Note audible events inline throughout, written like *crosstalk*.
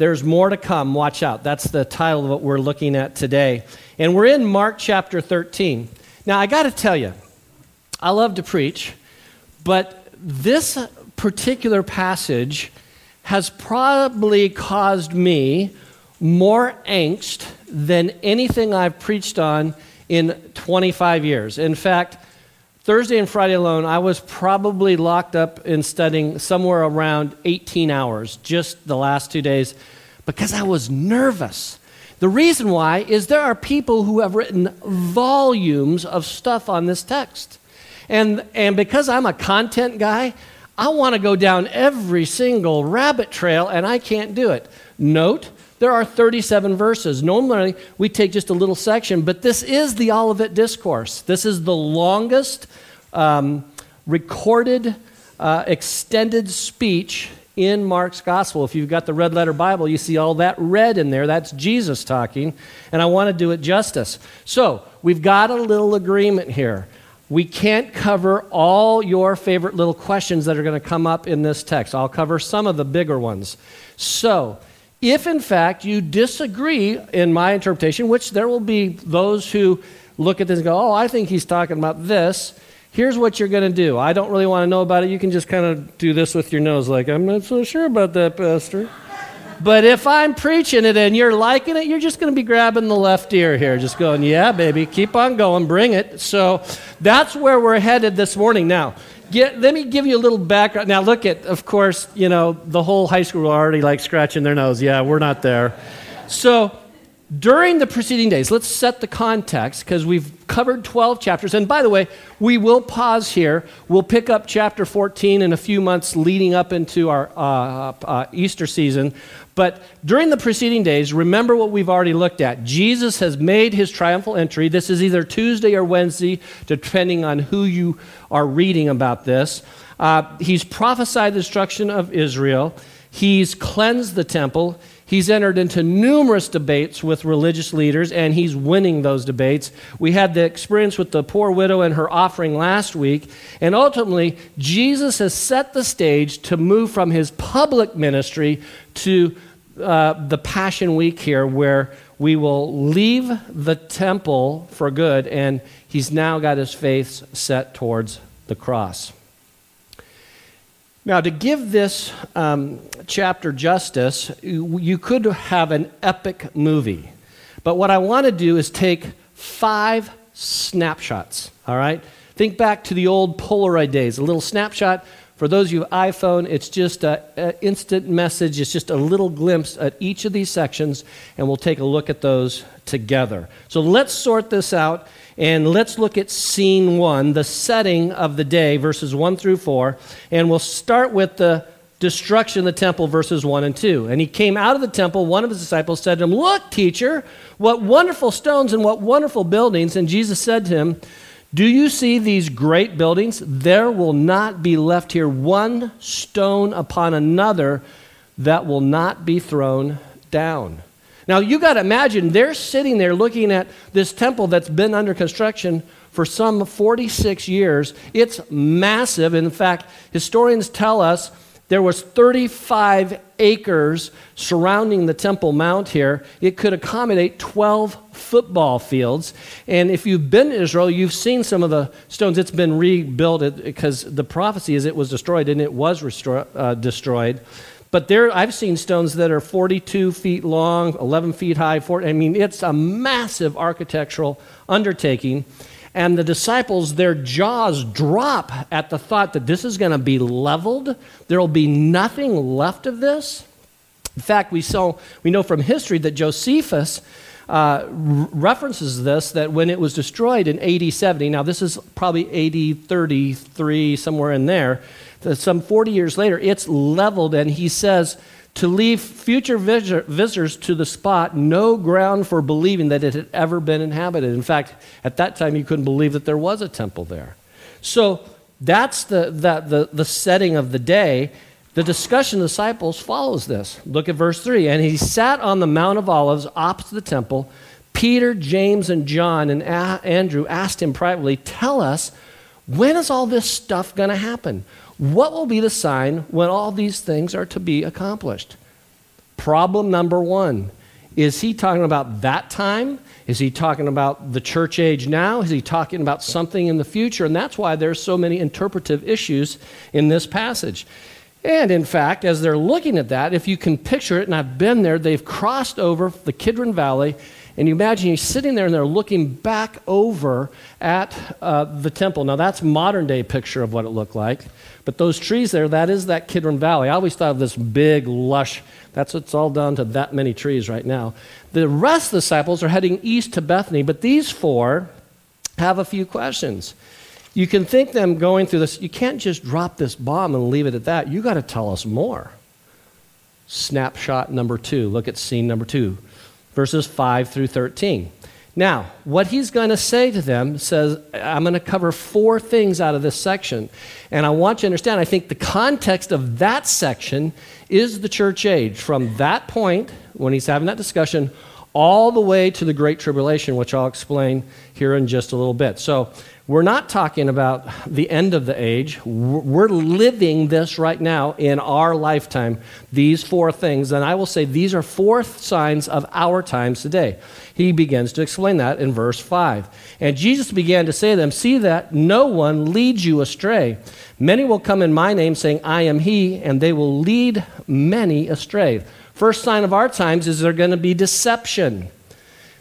There's more to come. Watch out. That's the title of what we're looking at today. And we're in Mark chapter 13. Now, I got to tell you, I love to preach, but this particular passage has probably caused me more angst than anything I've preached on in 25 years. In fact, Thursday and Friday alone, I was probably locked up in studying somewhere around 18 hours just the last two days because I was nervous. The reason why is there are people who have written volumes of stuff on this text. And, and because I'm a content guy, I want to go down every single rabbit trail, and I can't do it. Note, there are 37 verses. Normally, we take just a little section, but this is the Olivet Discourse. This is the longest um, recorded, uh, extended speech in Mark's Gospel. If you've got the red letter Bible, you see all that red in there. That's Jesus talking, and I want to do it justice. So, we've got a little agreement here we can't cover all your favorite little questions that are going to come up in this text. I'll cover some of the bigger ones. So, if in fact you disagree in my interpretation, which there will be those who look at this and go, oh, I think he's talking about this, here's what you're going to do. I don't really want to know about it. You can just kind of do this with your nose, like, I'm not so sure about that, Pastor. But if I'm preaching it and you're liking it, you're just going to be grabbing the left ear here, just going, yeah, baby, keep on going, bring it. So that's where we're headed this morning. Now, get, let me give you a little background. Now, look at, of course, you know, the whole high school are already like scratching their nose. Yeah, we're not there. So during the preceding days, let's set the context because we've covered 12 chapters. And by the way, we will pause here. We'll pick up chapter 14 in a few months leading up into our uh, uh, Easter season. But during the preceding days, remember what we've already looked at. Jesus has made his triumphal entry. This is either Tuesday or Wednesday, depending on who you are reading about this. Uh, he's prophesied the destruction of Israel, he's cleansed the temple. He's entered into numerous debates with religious leaders, and he's winning those debates. We had the experience with the poor widow and her offering last week. And ultimately, Jesus has set the stage to move from his public ministry to uh, the Passion Week here, where we will leave the temple for good, and he's now got his face set towards the cross. Now, to give this um, chapter justice, you could have an epic movie. But what I want to do is take five snapshots, all right? Think back to the old Polaroid days, a little snapshot. For those of you iPhone, it's just an instant message. It's just a little glimpse at each of these sections, and we'll take a look at those together. So let's sort this out and let's look at scene one, the setting of the day, verses one through four. And we'll start with the destruction of the temple, verses 1 and 2. And he came out of the temple. One of his disciples said to him, Look, teacher, what wonderful stones and what wonderful buildings. And Jesus said to him, Do you see these great buildings? There will not be left here one stone upon another that will not be thrown down. Now, you got to imagine they're sitting there looking at this temple that's been under construction for some 46 years. It's massive. In fact, historians tell us there was 35 acres surrounding the Temple Mount here. It could accommodate 12 football fields. And if you've been to Israel, you've seen some of the stones. It's been rebuilt because the prophecy is it was destroyed, and it was restro- uh, destroyed. But there, I've seen stones that are 42 feet long, 11 feet high. 40, I mean, it's a massive architectural undertaking. And the disciples, their jaws drop at the thought that this is going to be leveled. There will be nothing left of this. In fact, we, saw, we know from history that Josephus uh, references this that when it was destroyed in AD 70, now this is probably AD 33, somewhere in there, some 40 years later, it's leveled, and he says, to leave future visitors to the spot no ground for believing that it had ever been inhabited. In fact, at that time, you couldn't believe that there was a temple there. So that's the, the, the, the setting of the day. The discussion of the disciples follows this. Look at verse 3. And he sat on the Mount of Olives opposite the temple. Peter, James, and John and A- Andrew asked him privately, Tell us, when is all this stuff going to happen? What will be the sign when all these things are to be accomplished? Problem number one is he talking about that time? Is he talking about the church age now? Is he talking about something in the future? And that's why there's so many interpretive issues in this passage. And in fact, as they're looking at that, if you can picture it, and I've been there, they've crossed over the Kidron Valley, and you imagine you're sitting there and they're looking back over at uh, the temple. Now, that's modern day picture of what it looked like. But those trees there, that is that Kidron Valley. I always thought of this big, lush, that's what's all done to that many trees right now. The rest of the disciples are heading east to Bethany, but these four have a few questions. You can think them going through this, you can't just drop this bomb and leave it at that. You got to tell us more. Snapshot number two. Look at scene number two, verses 5 through 13. Now, what he's going to say to them says, I'm going to cover four things out of this section. And I want you to understand, I think the context of that section is the church age. From that point, when he's having that discussion, all the way to the Great Tribulation, which I'll explain here in just a little bit. So, we're not talking about the end of the age. We're living this right now in our lifetime, these four things. And I will say these are four signs of our times today. He begins to explain that in verse 5. And Jesus began to say to them, See that no one leads you astray. Many will come in my name, saying, I am he, and they will lead many astray. First sign of our times is there going to be deception.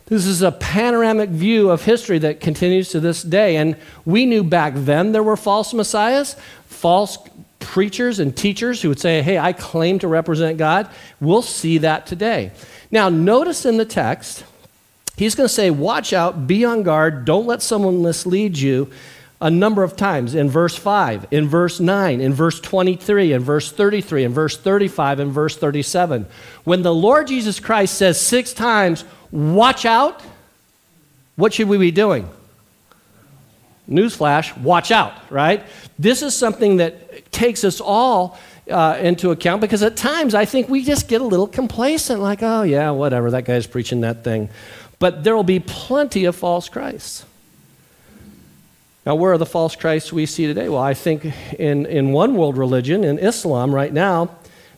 This is a panoramic view of history that continues to this day. And we knew back then there were false messiahs, false preachers and teachers who would say, Hey, I claim to represent God. We'll see that today. Now, notice in the text, he's going to say, Watch out, be on guard, don't let someone mislead you a number of times in verse 5, in verse 9, in verse 23, in verse 33, in verse 35, in verse 37. When the Lord Jesus Christ says six times, watch out, what should we be doing? Newsflash, watch out, right? This is something that takes us all uh, into account because at times I think we just get a little complacent, like, oh, yeah, whatever, that guy's preaching that thing. But there will be plenty of false Christs. Now, where are the false Christs we see today? Well, I think in, in one world religion, in Islam right now,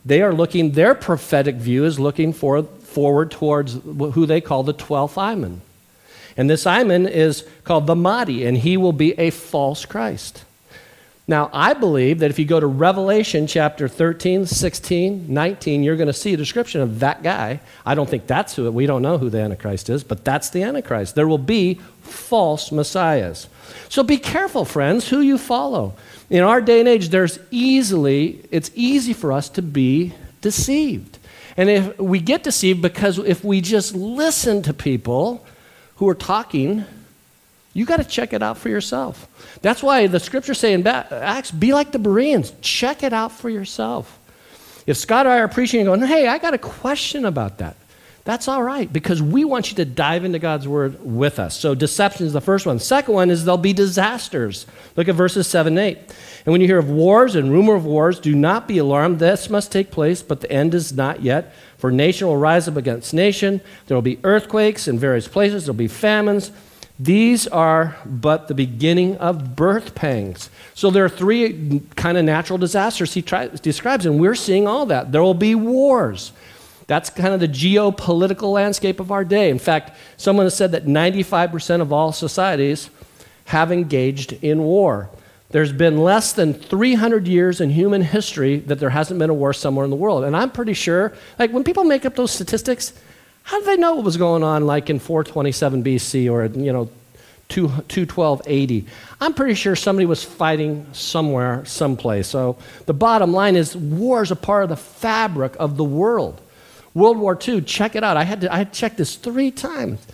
they are looking, their prophetic view is looking for forward towards who they call the 12th Imam. And this Imam is called the Mahdi, and he will be a false Christ. Now, I believe that if you go to Revelation chapter 13, 16, 19, you're going to see a description of that guy. I don't think that's who, we don't know who the Antichrist is, but that's the Antichrist. There will be false messiahs. So be careful, friends, who you follow. In our day and age, there's easily, it's easy for us to be deceived. And if we get deceived because if we just listen to people who are talking, you got to check it out for yourself. That's why the scripture say in Acts, be like the Bereans. Check it out for yourself. If Scott or I are preaching and going, hey, I got a question about that, that's all right because we want you to dive into God's word with us. So deception is the first one. Second one is there'll be disasters. Look at verses 7 and 8. And when you hear of wars and rumor of wars, do not be alarmed. This must take place, but the end is not yet. For nation will rise up against nation. There will be earthquakes in various places. There will be famines. These are but the beginning of birth pangs. So there are three kind of natural disasters he describes, and we're seeing all that. There will be wars. That's kind of the geopolitical landscape of our day. In fact, someone has said that 95% of all societies have engaged in war. There's been less than 300 years in human history that there hasn't been a war somewhere in the world. And I'm pretty sure, like when people make up those statistics, how do they know what was going on like in 427 BC or, you know, 212 AD? I'm pretty sure somebody was fighting somewhere, someplace. So the bottom line is war is a part of the fabric of the world. World War II, check it out. I had to I checked this three times.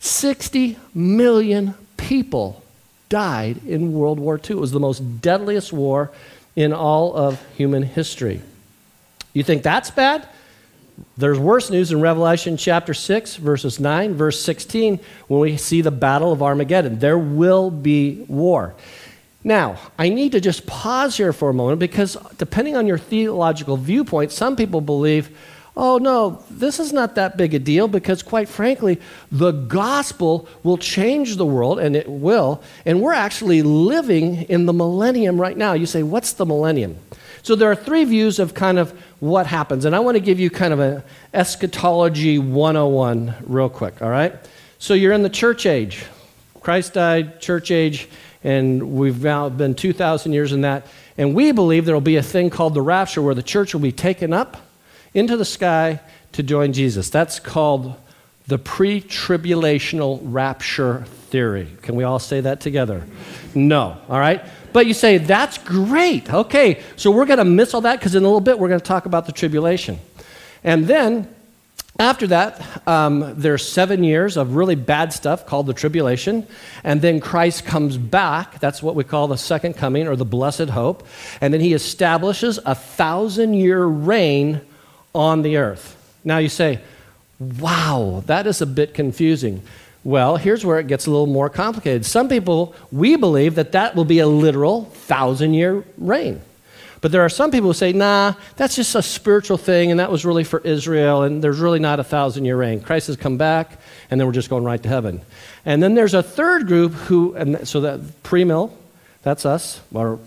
60 million people died in World War II. It was the most deadliest war in all of human history. You think that's bad? There's worse news in Revelation chapter 6, verses 9, verse 16, when we see the battle of Armageddon. There will be war. Now, I need to just pause here for a moment because depending on your theological viewpoint, some people believe Oh, no, this is not that big a deal because, quite frankly, the gospel will change the world, and it will. And we're actually living in the millennium right now. You say, What's the millennium? So there are three views of kind of what happens. And I want to give you kind of a eschatology 101 real quick, all right? So you're in the church age. Christ died, church age, and we've now been 2,000 years in that. And we believe there will be a thing called the rapture where the church will be taken up into the sky to join Jesus. That's called the pre tribulational rapture theory. Can we all say that together? No, all right? But you say, that's great. Okay, so we're going to miss all that because in a little bit we're going to talk about the tribulation. And then after that, um, there's seven years of really bad stuff called the tribulation. And then Christ comes back. That's what we call the second coming or the blessed hope. And then he establishes a thousand year reign on the earth. Now you say, wow, that is a bit confusing. Well, here's where it gets a little more complicated. Some people, we believe that that will be a literal thousand year reign. But there are some people who say, nah, that's just a spiritual thing, and that was really for Israel, and there's really not a thousand year reign. Christ has come back, and then we're just going right to heaven. And then there's a third group who, and so that pre mill, that's us, our,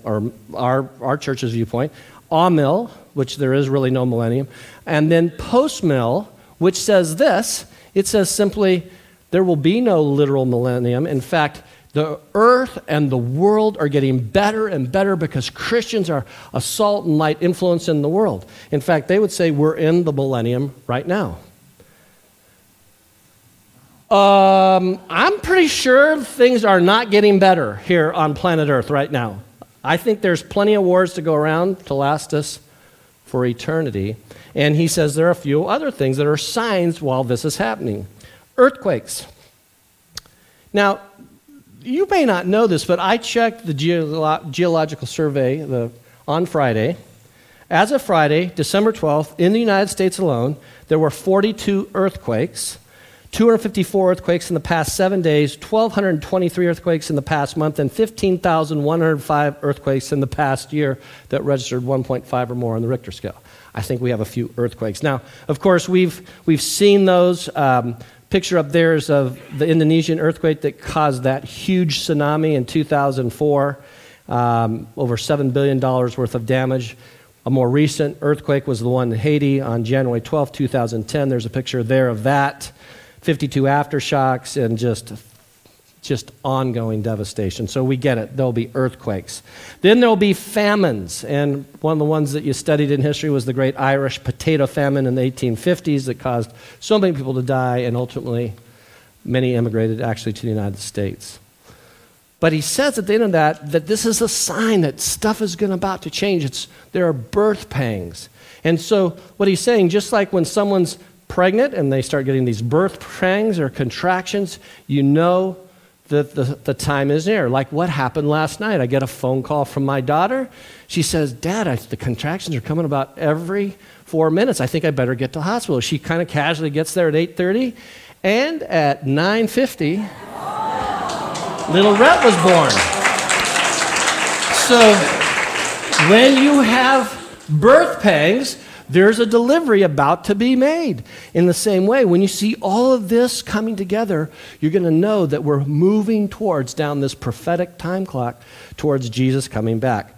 our, our church's viewpoint, amill, which there is really no millennium, and then post mill, which says this it says simply, there will be no literal millennium. In fact, the earth and the world are getting better and better because Christians are a salt and light influence in the world. In fact, they would say we're in the millennium right now. Um, I'm pretty sure things are not getting better here on planet Earth right now. I think there's plenty of wars to go around to last us for eternity. And he says there are a few other things that are signs while this is happening earthquakes. Now, you may not know this, but I checked the Geolo- Geological Survey the, on Friday. As of Friday, December 12th, in the United States alone, there were 42 earthquakes, 254 earthquakes in the past seven days, 1,223 earthquakes in the past month, and 15,105 earthquakes in the past year that registered 1.5 or more on the Richter scale. I think we have a few earthquakes. Now, of course, we've, we've seen those. Um, picture up there is of the Indonesian earthquake that caused that huge tsunami in 2004, um, over $7 billion worth of damage. A more recent earthquake was the one in Haiti on January 12, 2010. There's a picture there of that. 52 aftershocks and just just ongoing devastation. So we get it. There'll be earthquakes. Then there'll be famines. And one of the ones that you studied in history was the great Irish potato famine in the 1850s that caused so many people to die, and ultimately, many immigrated actually to the United States. But he says at the end of that that this is a sign that stuff is going about to change. It's, there are birth pangs. And so, what he's saying, just like when someone's pregnant and they start getting these birth pangs or contractions, you know that the, the, time is near. Like what happened last night. I get a phone call from my daughter. She says, Dad, I, the contractions are coming about every four minutes. I think I better get to the hospital. She kind of casually gets there at 8.30. And at 9.50, little Rhett was born. So when you have birth pangs, there's a delivery about to be made. In the same way, when you see all of this coming together, you're going to know that we're moving towards down this prophetic time clock towards Jesus coming back.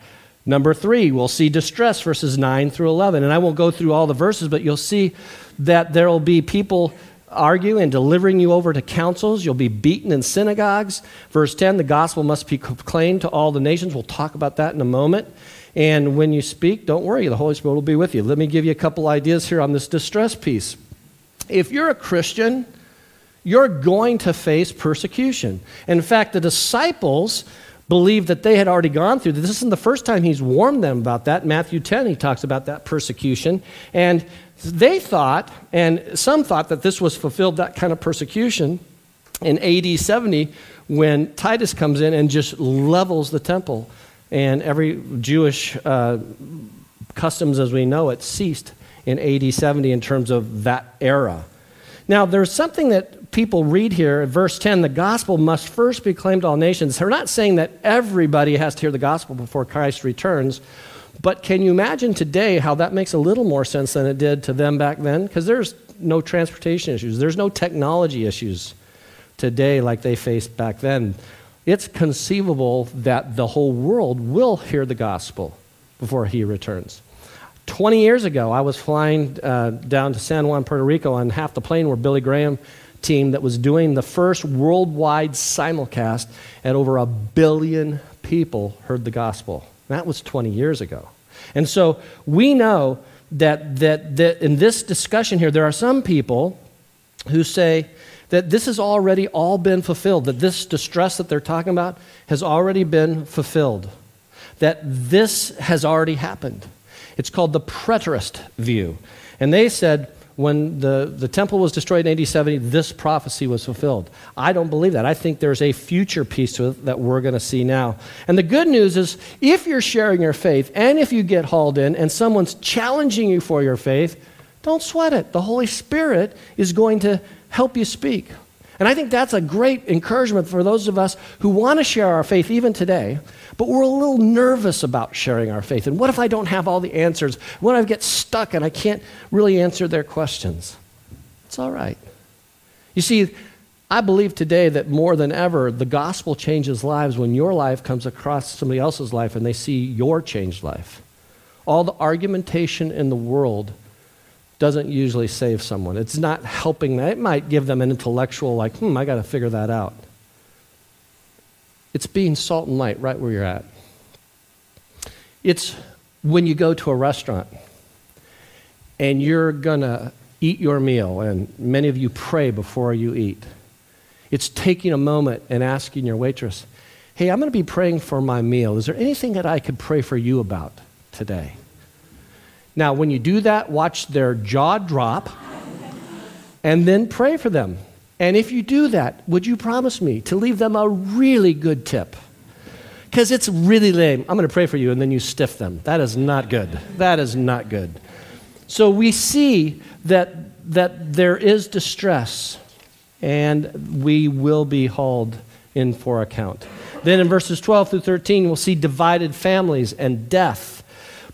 Number three, we'll see distress, verses 9 through 11. And I won't go through all the verses, but you'll see that there will be people arguing and delivering you over to councils. You'll be beaten in synagogues. Verse 10, the gospel must be proclaimed to all the nations. We'll talk about that in a moment. And when you speak, don't worry, the Holy Spirit will be with you. Let me give you a couple ideas here on this distress piece. If you're a Christian, you're going to face persecution. In fact, the disciples believed that they had already gone through this. isn't the first time he's warned them about that. Matthew 10, he talks about that persecution. And they thought, and some thought, that this was fulfilled, that kind of persecution in AD 70 when Titus comes in and just levels the temple and every Jewish uh, customs as we know it ceased in AD 70 in terms of that era. Now, there's something that people read here, verse 10 the gospel must first be claimed to all nations. They're not saying that everybody has to hear the gospel before Christ returns, but can you imagine today how that makes a little more sense than it did to them back then? Because there's no transportation issues, there's no technology issues today like they faced back then it's conceivable that the whole world will hear the gospel before he returns. 20 years ago, I was flying uh, down to San Juan, Puerto Rico, and half the plane were Billy Graham team that was doing the first worldwide simulcast, and over a billion people heard the gospel. That was 20 years ago. And so we know that, that, that in this discussion here, there are some people who say that this has already all been fulfilled, that this distress that they're talking about has already been fulfilled, that this has already happened. It's called the preterist view. And they said, when the, the temple was destroyed in AD 70, this prophecy was fulfilled. I don't believe that. I think there's a future piece to it that we're going to see now. And the good news is if you're sharing your faith and if you get hauled in and someone's challenging you for your faith, don't sweat it. The Holy Spirit is going to help you speak. And I think that's a great encouragement for those of us who want to share our faith even today, but we're a little nervous about sharing our faith. And what if I don't have all the answers? What if I get stuck and I can't really answer their questions? It's all right. You see, I believe today that more than ever, the gospel changes lives when your life comes across somebody else's life and they see your changed life. All the argumentation in the world doesn't usually save someone. It's not helping them. It might give them an intellectual, like, hmm, I got to figure that out. It's being salt and light right where you're at. It's when you go to a restaurant and you're going to eat your meal, and many of you pray before you eat. It's taking a moment and asking your waitress, hey, I'm going to be praying for my meal. Is there anything that I could pray for you about today? Now, when you do that, watch their jaw drop and then pray for them. And if you do that, would you promise me to leave them a really good tip? Because it's really lame. I'm going to pray for you, and then you stiff them. That is not good. That is not good. So we see that, that there is distress, and we will be hauled in for account. Then in verses 12 through 13, we'll see divided families and death.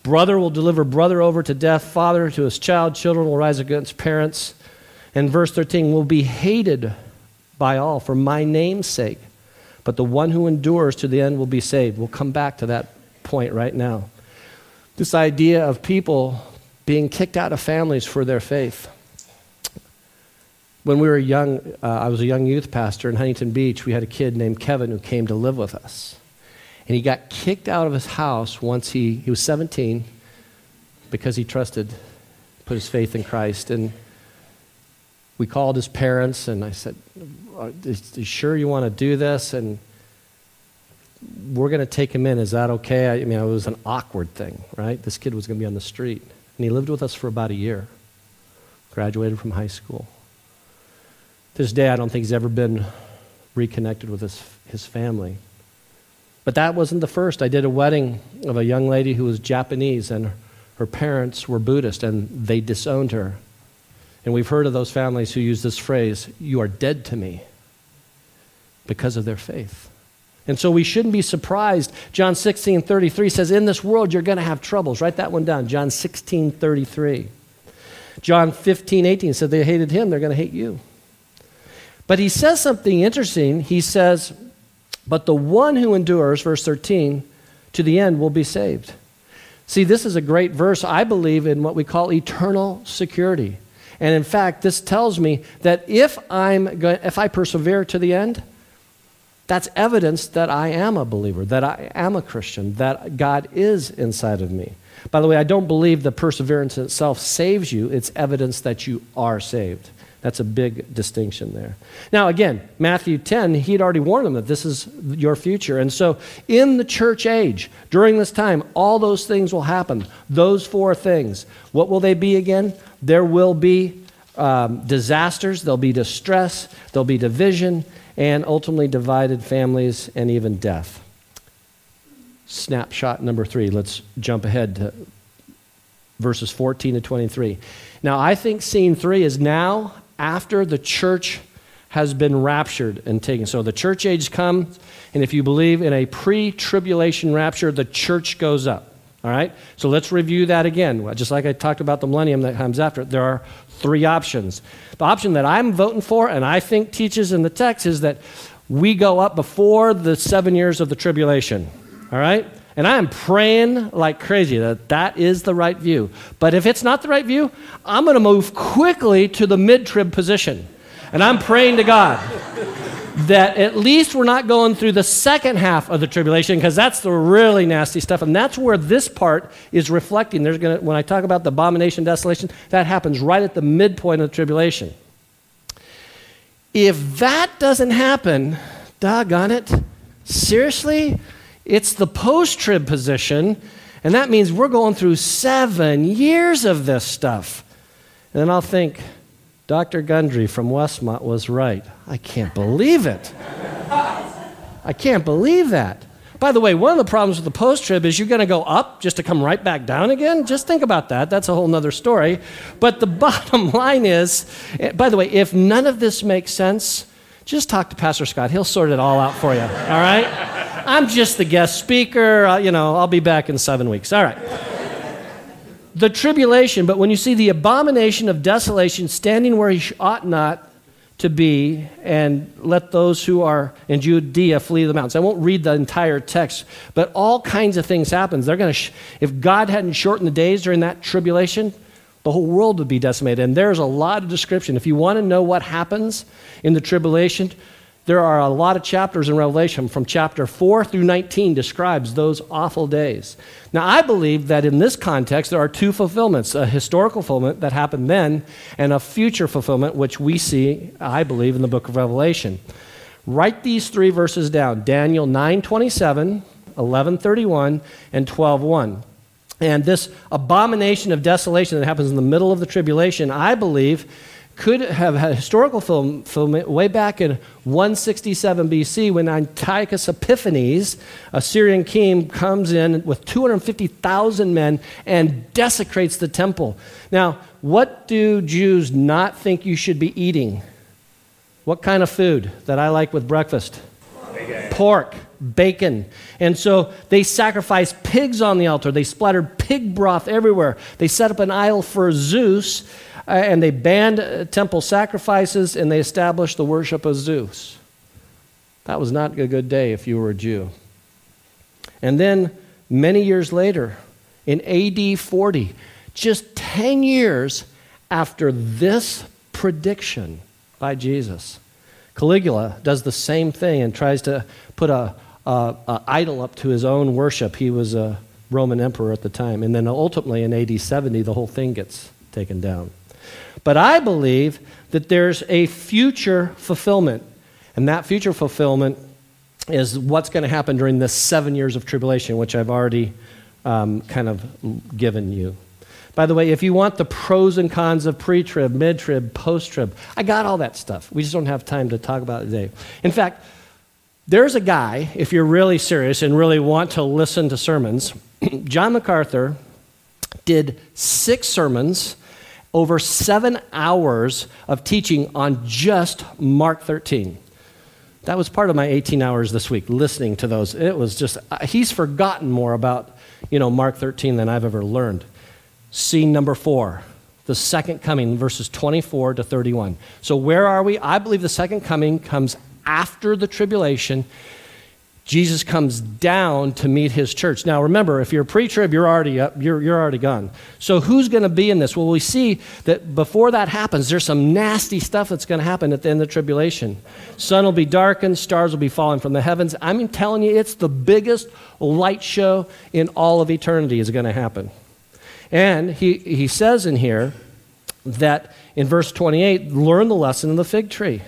Brother will deliver brother over to death, father to his child, children will rise against parents. And verse 13 will be hated by all for my name's sake, but the one who endures to the end will be saved. We'll come back to that point right now. This idea of people being kicked out of families for their faith. When we were young, uh, I was a young youth pastor in Huntington Beach. We had a kid named Kevin who came to live with us. And he got kicked out of his house once he, he was 17 because he trusted, put his faith in Christ. And we called his parents, and I said, Are you sure you want to do this? And we're going to take him in. Is that okay? I mean, it was an awkward thing, right? This kid was going to be on the street. And he lived with us for about a year, graduated from high school. To this day, I don't think he's ever been reconnected with his, his family. But that wasn't the first. I did a wedding of a young lady who was Japanese, and her parents were Buddhist, and they disowned her. And we've heard of those families who use this phrase, you are dead to me, because of their faith. And so we shouldn't be surprised. John 16, 33 says, In this world you're going to have troubles. Write that one down. John 16, 33. John 15, 18 said they hated him, they're going to hate you. But he says something interesting. He says, but the one who endures, verse 13, to the end will be saved. See, this is a great verse, I believe, in what we call eternal security. And in fact, this tells me that if, I'm going, if I persevere to the end, that's evidence that I am a believer, that I am a Christian, that God is inside of me. By the way, I don't believe the perseverance itself saves you, it's evidence that you are saved. That's a big distinction there. Now, again, Matthew 10, he had already warned them that this is your future. And so, in the church age, during this time, all those things will happen. Those four things. What will they be again? There will be um, disasters, there'll be distress, there'll be division, and ultimately divided families and even death. Snapshot number three. Let's jump ahead to verses 14 to 23. Now, I think scene three is now after the church has been raptured and taken. So the church age comes, and if you believe in a pre tribulation rapture, the church goes up. All right? So let's review that again. Just like I talked about the millennium that comes after, there are three options. The option that I'm voting for, and I think teaches in the text, is that we go up before the seven years of the tribulation. All right? And I'm praying like crazy that that is the right view. But if it's not the right view, I'm going to move quickly to the mid trib position. And I'm praying to God that at least we're not going through the second half of the tribulation because that's the really nasty stuff and that's where this part is reflecting there's to when i talk about the abomination desolation that happens right at the midpoint of the tribulation if that doesn't happen doggone it seriously it's the post-trib position and that means we're going through seven years of this stuff and then i'll think Dr. Gundry from Westmont was right. I can't believe it. I can't believe that. By the way, one of the problems with the post trib is you're going to go up just to come right back down again. Just think about that. That's a whole other story. But the *laughs* bottom line is, eh, by the way, if none of this makes sense, just talk to Pastor Scott. He'll sort it all out for you. All right? I'm just the guest speaker. Uh, you know, I'll be back in seven weeks. All right the tribulation, but when you see the abomination of desolation standing where he ought not to be, and let those who are in Judea flee the mountains. I won't read the entire text, but all kinds of things happen. They're going to, sh- if God hadn't shortened the days during that tribulation, the whole world would be decimated. And there's a lot of description. If you want to know what happens in the tribulation, there are a lot of chapters in Revelation from chapter 4 through 19 describes those awful days. Now, I believe that in this context, there are two fulfillments a historical fulfillment that happened then, and a future fulfillment, which we see, I believe, in the book of Revelation. Write these three verses down Daniel 9 27, 11 31, and 12 1. And this abomination of desolation that happens in the middle of the tribulation, I believe, could have had a historical film, film way back in 167 BC when Antiochus Epiphanes, a Syrian king, comes in with 250,000 men and desecrates the temple. Now, what do Jews not think you should be eating? What kind of food that I like with breakfast? Bacon. Pork, bacon. And so they sacrificed pigs on the altar. They splattered pig broth everywhere. They set up an idol for Zeus uh, and they banned uh, temple sacrifices and they established the worship of Zeus. That was not a good day if you were a Jew. And then many years later, in AD 40, just 10 years after this prediction by Jesus, Caligula does the same thing and tries to put a, a, a, idol up to his own worship. He was a Roman emperor at the time. And then ultimately in AD 70, the whole thing gets taken down. But I believe that there's a future fulfillment. And that future fulfillment is what's going to happen during the seven years of tribulation, which I've already um, kind of given you. By the way, if you want the pros and cons of pre trib, mid trib, post trib, I got all that stuff. We just don't have time to talk about it today. In fact, there's a guy, if you're really serious and really want to listen to sermons, *clears throat* John MacArthur did six sermons over seven hours of teaching on just Mark 13. That was part of my 18 hours this week, listening to those. It was just, uh, he's forgotten more about, you know, Mark 13 than I've ever learned. Scene number four, the second coming, verses 24 to 31. So where are we? I believe the second coming comes after the tribulation Jesus comes down to meet his church. Now, remember, if you're pre trib, you're already up, you're, you're already gone. So, who's going to be in this? Well, we see that before that happens, there's some nasty stuff that's going to happen at the end of the tribulation. Sun will be darkened, stars will be falling from the heavens. I'm telling you, it's the biggest light show in all of eternity is going to happen. And he, he says in here that in verse 28, learn the lesson of the fig tree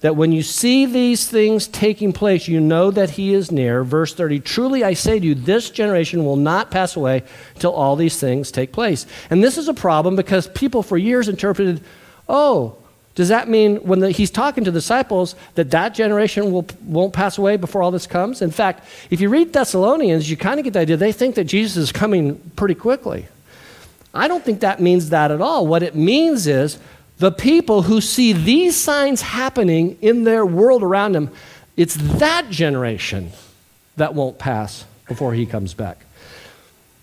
that when you see these things taking place, you know that he is near. Verse 30 Truly I say to you, this generation will not pass away until all these things take place. And this is a problem because people for years interpreted, oh, does that mean when the, he's talking to disciples that that generation will, won't pass away before all this comes? In fact, if you read Thessalonians, you kind of get the idea they think that Jesus is coming pretty quickly. I don't think that means that at all. What it means is the people who see these signs happening in their world around them, it's that generation that won't pass before he comes back.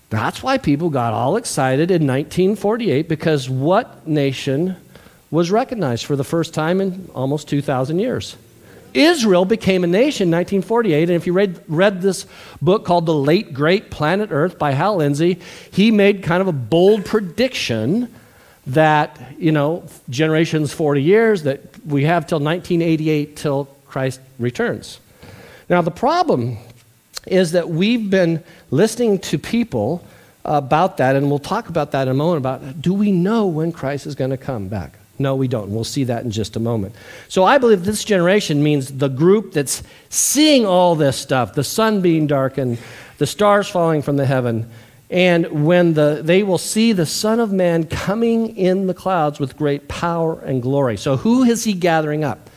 That's why people got all excited in 1948 because what nation was recognized for the first time in almost 2,000 years? Israel became a nation in 1948. And if you read, read this book called The Late Great Planet Earth by Hal Lindsey, he made kind of a bold prediction that, you know, generations 40 years, that we have till 1988 till Christ returns. Now, the problem is that we've been listening to people about that, and we'll talk about that in a moment about do we know when Christ is going to come back? No, we don't. We'll see that in just a moment. So I believe this generation means the group that's seeing all this stuff the sun being darkened, the stars falling from the heaven, and when the, they will see the Son of Man coming in the clouds with great power and glory. So, who is he gathering up?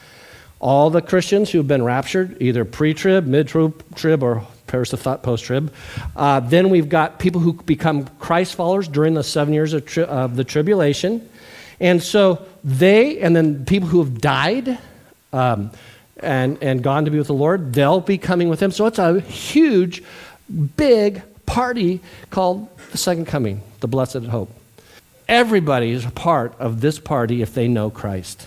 All the Christians who have been raptured, either pre trib, mid trib, or post trib. Uh, then we've got people who become Christ followers during the seven years of, tri- of the tribulation. And so they, and then people who have died um, and, and gone to be with the Lord, they'll be coming with him. So it's a huge, big party called the Second Coming, the Blessed Hope. Everybody is a part of this party if they know Christ.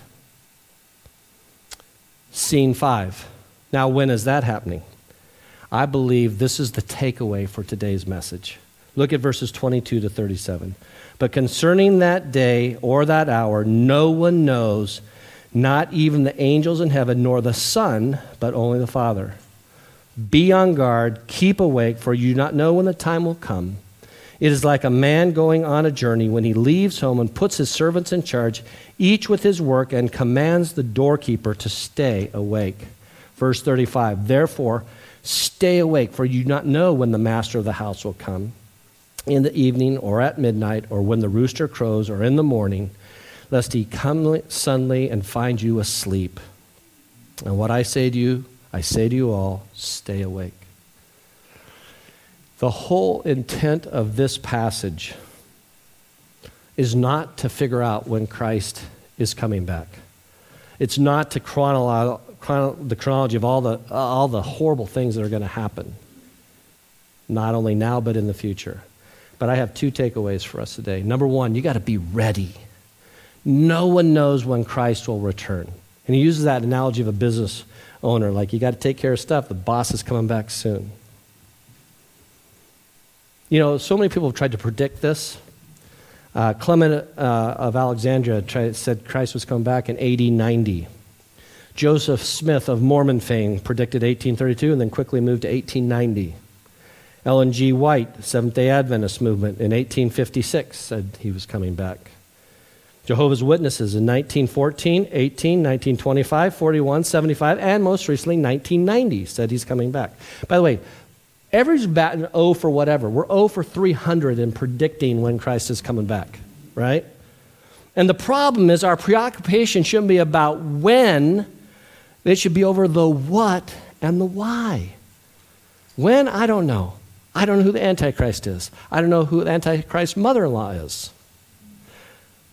Scene five. Now, when is that happening? I believe this is the takeaway for today's message. Look at verses 22 to 37. But concerning that day or that hour, no one knows, not even the angels in heaven, nor the Son, but only the Father. Be on guard, keep awake, for you do not know when the time will come. It is like a man going on a journey when he leaves home and puts his servants in charge, each with his work, and commands the doorkeeper to stay awake. Verse 35 Therefore, stay awake, for you do not know when the master of the house will come in the evening or at midnight or when the rooster crows or in the morning, lest he come suddenly and find you asleep. And what I say to you, I say to you all, stay awake. The whole intent of this passage is not to figure out when Christ is coming back. It's not to chronolo- chrono- the chronology of all the, all the horrible things that are going to happen, not only now, but in the future. But I have two takeaways for us today. Number one, you got to be ready. No one knows when Christ will return. And he uses that analogy of a business owner like, you got to take care of stuff. The boss is coming back soon. You know, so many people have tried to predict this. Uh, Clement uh, of Alexandria tried, said Christ was coming back in AD 90. Joseph Smith of Mormon fame predicted 1832 and then quickly moved to 1890. Ellen G. White, Seventh day Adventist movement, in 1856 said he was coming back. Jehovah's Witnesses in 1914, 18, 1925, 41, 75, and most recently 1990 said he's coming back. By the way, everybody's batting O for whatever. We're O for 300 in predicting when Christ is coming back, right? And the problem is our preoccupation shouldn't be about when, it should be over the what and the why. When, I don't know. I don't know who the Antichrist is. I don't know who the Antichrist's mother in law is.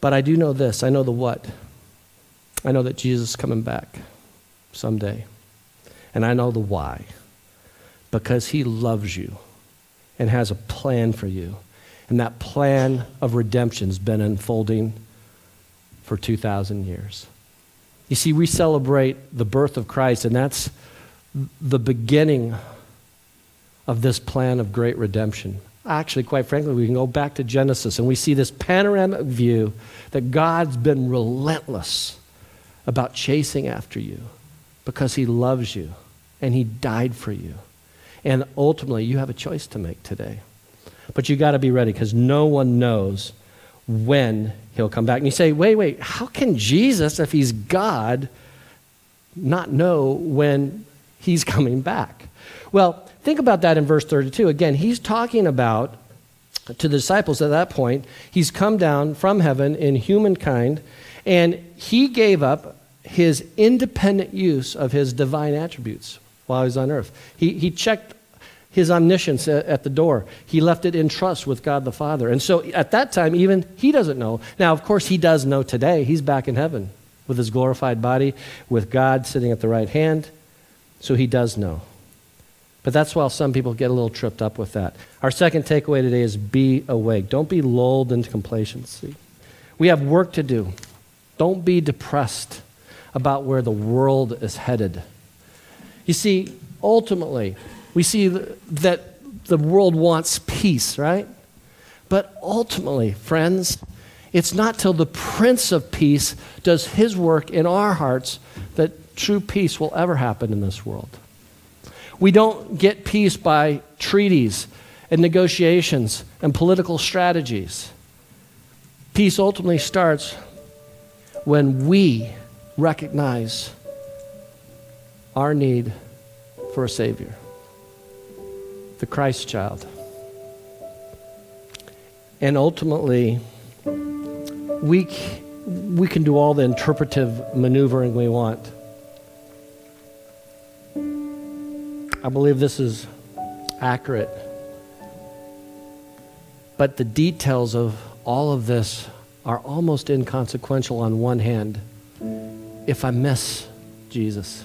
But I do know this I know the what. I know that Jesus is coming back someday. And I know the why. Because he loves you and has a plan for you. And that plan of redemption has been unfolding for 2,000 years. You see, we celebrate the birth of Christ, and that's the beginning of this plan of great redemption. Actually, quite frankly, we can go back to Genesis and we see this panoramic view that God's been relentless about chasing after you because He loves you and He died for you. And ultimately, you have a choice to make today. But you got to be ready because no one knows when He'll come back. And you say, wait, wait, how can Jesus, if He's God, not know when He's *laughs* coming back? Well, think about that in verse 32. Again, he's talking about to the disciples at that point, he's come down from heaven in humankind, and he gave up his independent use of his divine attributes while he was on earth. He, he checked his omniscience at the door. He left it in trust with God the Father. And so at that time, even he doesn't know. Now, of course, he does know today. He's back in heaven with his glorified body, with God sitting at the right hand. So he does know. But that's why some people get a little tripped up with that. Our second takeaway today is be awake. Don't be lulled into complacency. We have work to do. Don't be depressed about where the world is headed. You see, ultimately, we see that the world wants peace, right? But ultimately, friends, it's not till the Prince of Peace does his work in our hearts that true peace will ever happen in this world. We don't get peace by treaties and negotiations and political strategies. Peace ultimately starts when we recognize our need for a Savior, the Christ child. And ultimately, we, we can do all the interpretive maneuvering we want. I believe this is accurate. But the details of all of this are almost inconsequential on one hand if I miss Jesus.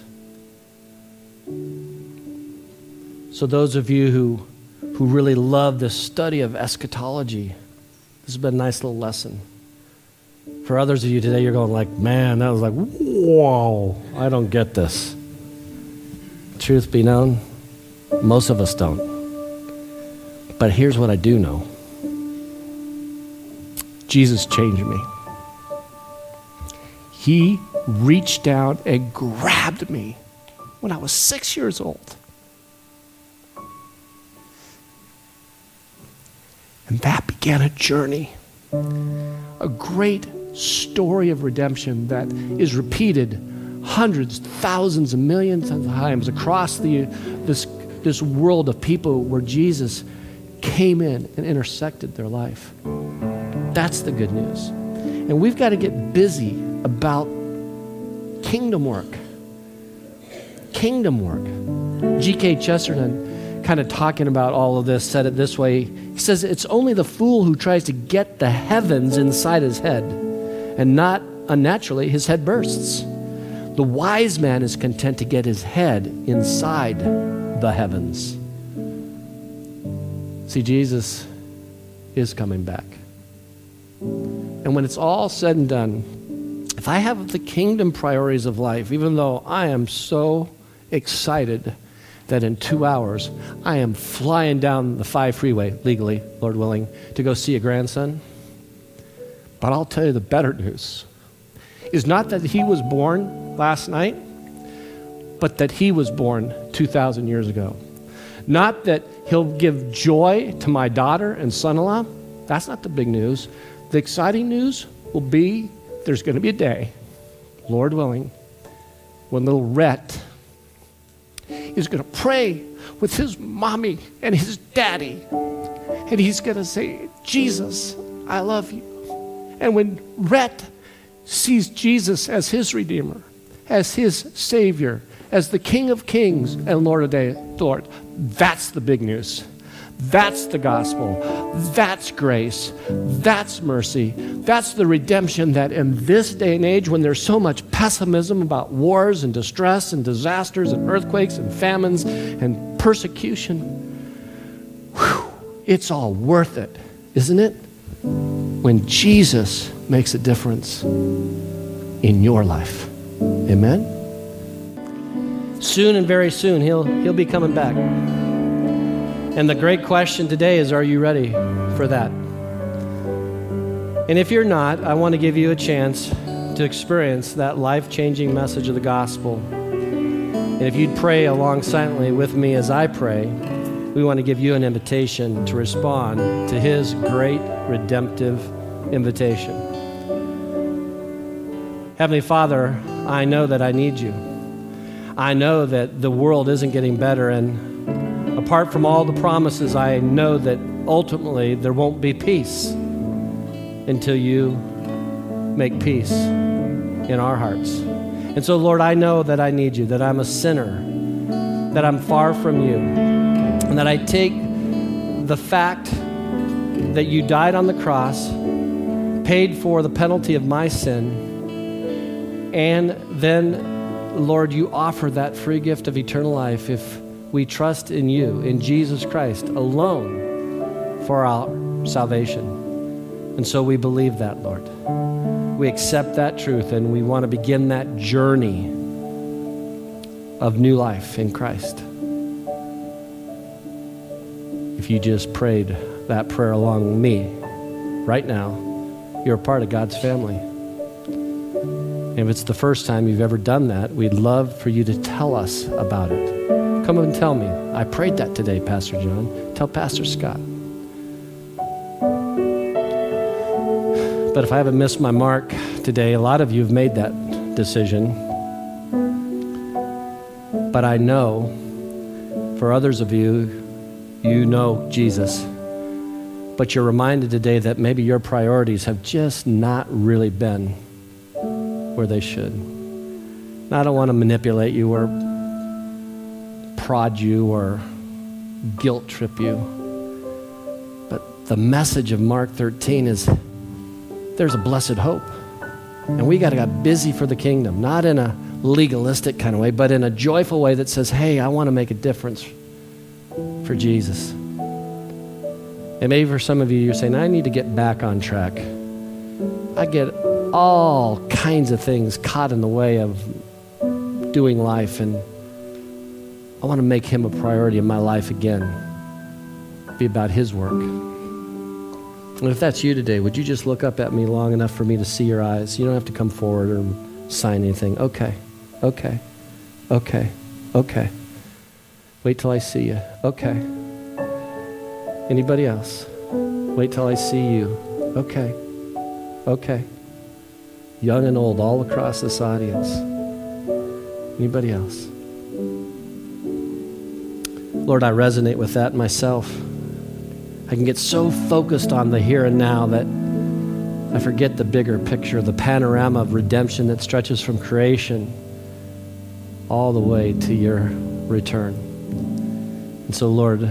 So, those of you who, who really love the study of eschatology, this has been a nice little lesson. For others of you today, you're going like, man, that was like, whoa, I don't get this. Truth be known, most of us don't. But here's what I do know Jesus changed me. He reached down and grabbed me when I was six years old. And that began a journey, a great story of redemption that is repeated hundreds, thousands, and millions of times across the, this, this world of people where Jesus came in and intersected their life. That's the good news. And we've got to get busy about kingdom work. Kingdom work. G.K. Chesterton, kind of talking about all of this, said it this way. He says, It's only the fool who tries to get the heavens inside his head and not uh, unnaturally, his head bursts. The wise man is content to get his head inside the heavens. See, Jesus is coming back. And when it's all said and done, if I have the kingdom priorities of life, even though I am so excited that in two hours I am flying down the five freeway, legally, Lord willing, to go see a grandson, but I'll tell you the better news is not that he was born last night, but that he was born 2,000 years ago. Not that he'll give joy to my daughter and son in law. That's not the big news. The exciting news will be there's going to be a day, Lord willing, when little Rhett is going to pray with his mommy and his daddy. And he's going to say, Jesus, I love you. And when Rhett sees Jesus as his Redeemer, as his Savior, as the King of Kings and Lord of Day, Lord, that's the big news. That's the gospel. That's grace. That's mercy. That's the redemption that in this day and age, when there's so much pessimism about wars and distress and disasters and earthquakes and famines and persecution, whew, it's all worth it, isn't it? When Jesus makes a difference in your life. Amen? Soon and very soon, he'll, he'll be coming back. And the great question today is are you ready for that? And if you're not, I want to give you a chance to experience that life changing message of the gospel. And if you'd pray along silently with me as I pray, we want to give you an invitation to respond to his great redemptive invitation. Heavenly Father, I know that I need you. I know that the world isn't getting better, and apart from all the promises, I know that ultimately there won't be peace until you make peace in our hearts. And so, Lord, I know that I need you, that I'm a sinner, that I'm far from you, and that I take the fact that you died on the cross, paid for the penalty of my sin, and then, Lord, you offer that free gift of eternal life if we trust in you, in Jesus Christ alone for our salvation. And so we believe that, Lord. We accept that truth and we want to begin that journey of new life in Christ. If you just prayed that prayer along with me right now, you're a part of God's family. And if it's the first time you've ever done that, we'd love for you to tell us about it. Come and tell me. I prayed that today, Pastor John. Tell Pastor Scott. But if I haven't missed my mark today, a lot of you have made that decision. But I know for others of you, you know Jesus. But you're reminded today that maybe your priorities have just not really been where they should. And I don't want to manipulate you or prod you or guilt trip you. But the message of Mark 13 is there's a blessed hope. And we got to get busy for the kingdom, not in a legalistic kind of way, but in a joyful way that says, hey, I want to make a difference for Jesus. And maybe for some of you, you're saying, I need to get back on track. I get all kinds of things caught in the way of doing life and I want to make him a priority in my life again. Be about his work. And if that's you today, would you just look up at me long enough for me to see your eyes? You don't have to come forward or sign anything. Okay, okay, okay, okay. Wait till I see you. Okay. Anybody else? Wait till I see you. Okay, okay. Young and old, all across this audience. Anybody else? Lord, I resonate with that myself. I can get so focused on the here and now that I forget the bigger picture, the panorama of redemption that stretches from creation all the way to your return. And so, Lord,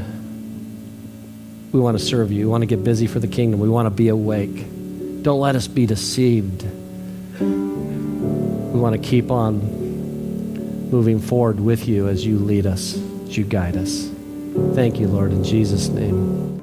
we want to serve you. We want to get busy for the kingdom. We want to be awake. Don't let us be deceived. We want to keep on moving forward with you as you lead us as you guide us. Thank you, Lord, in Jesus' name.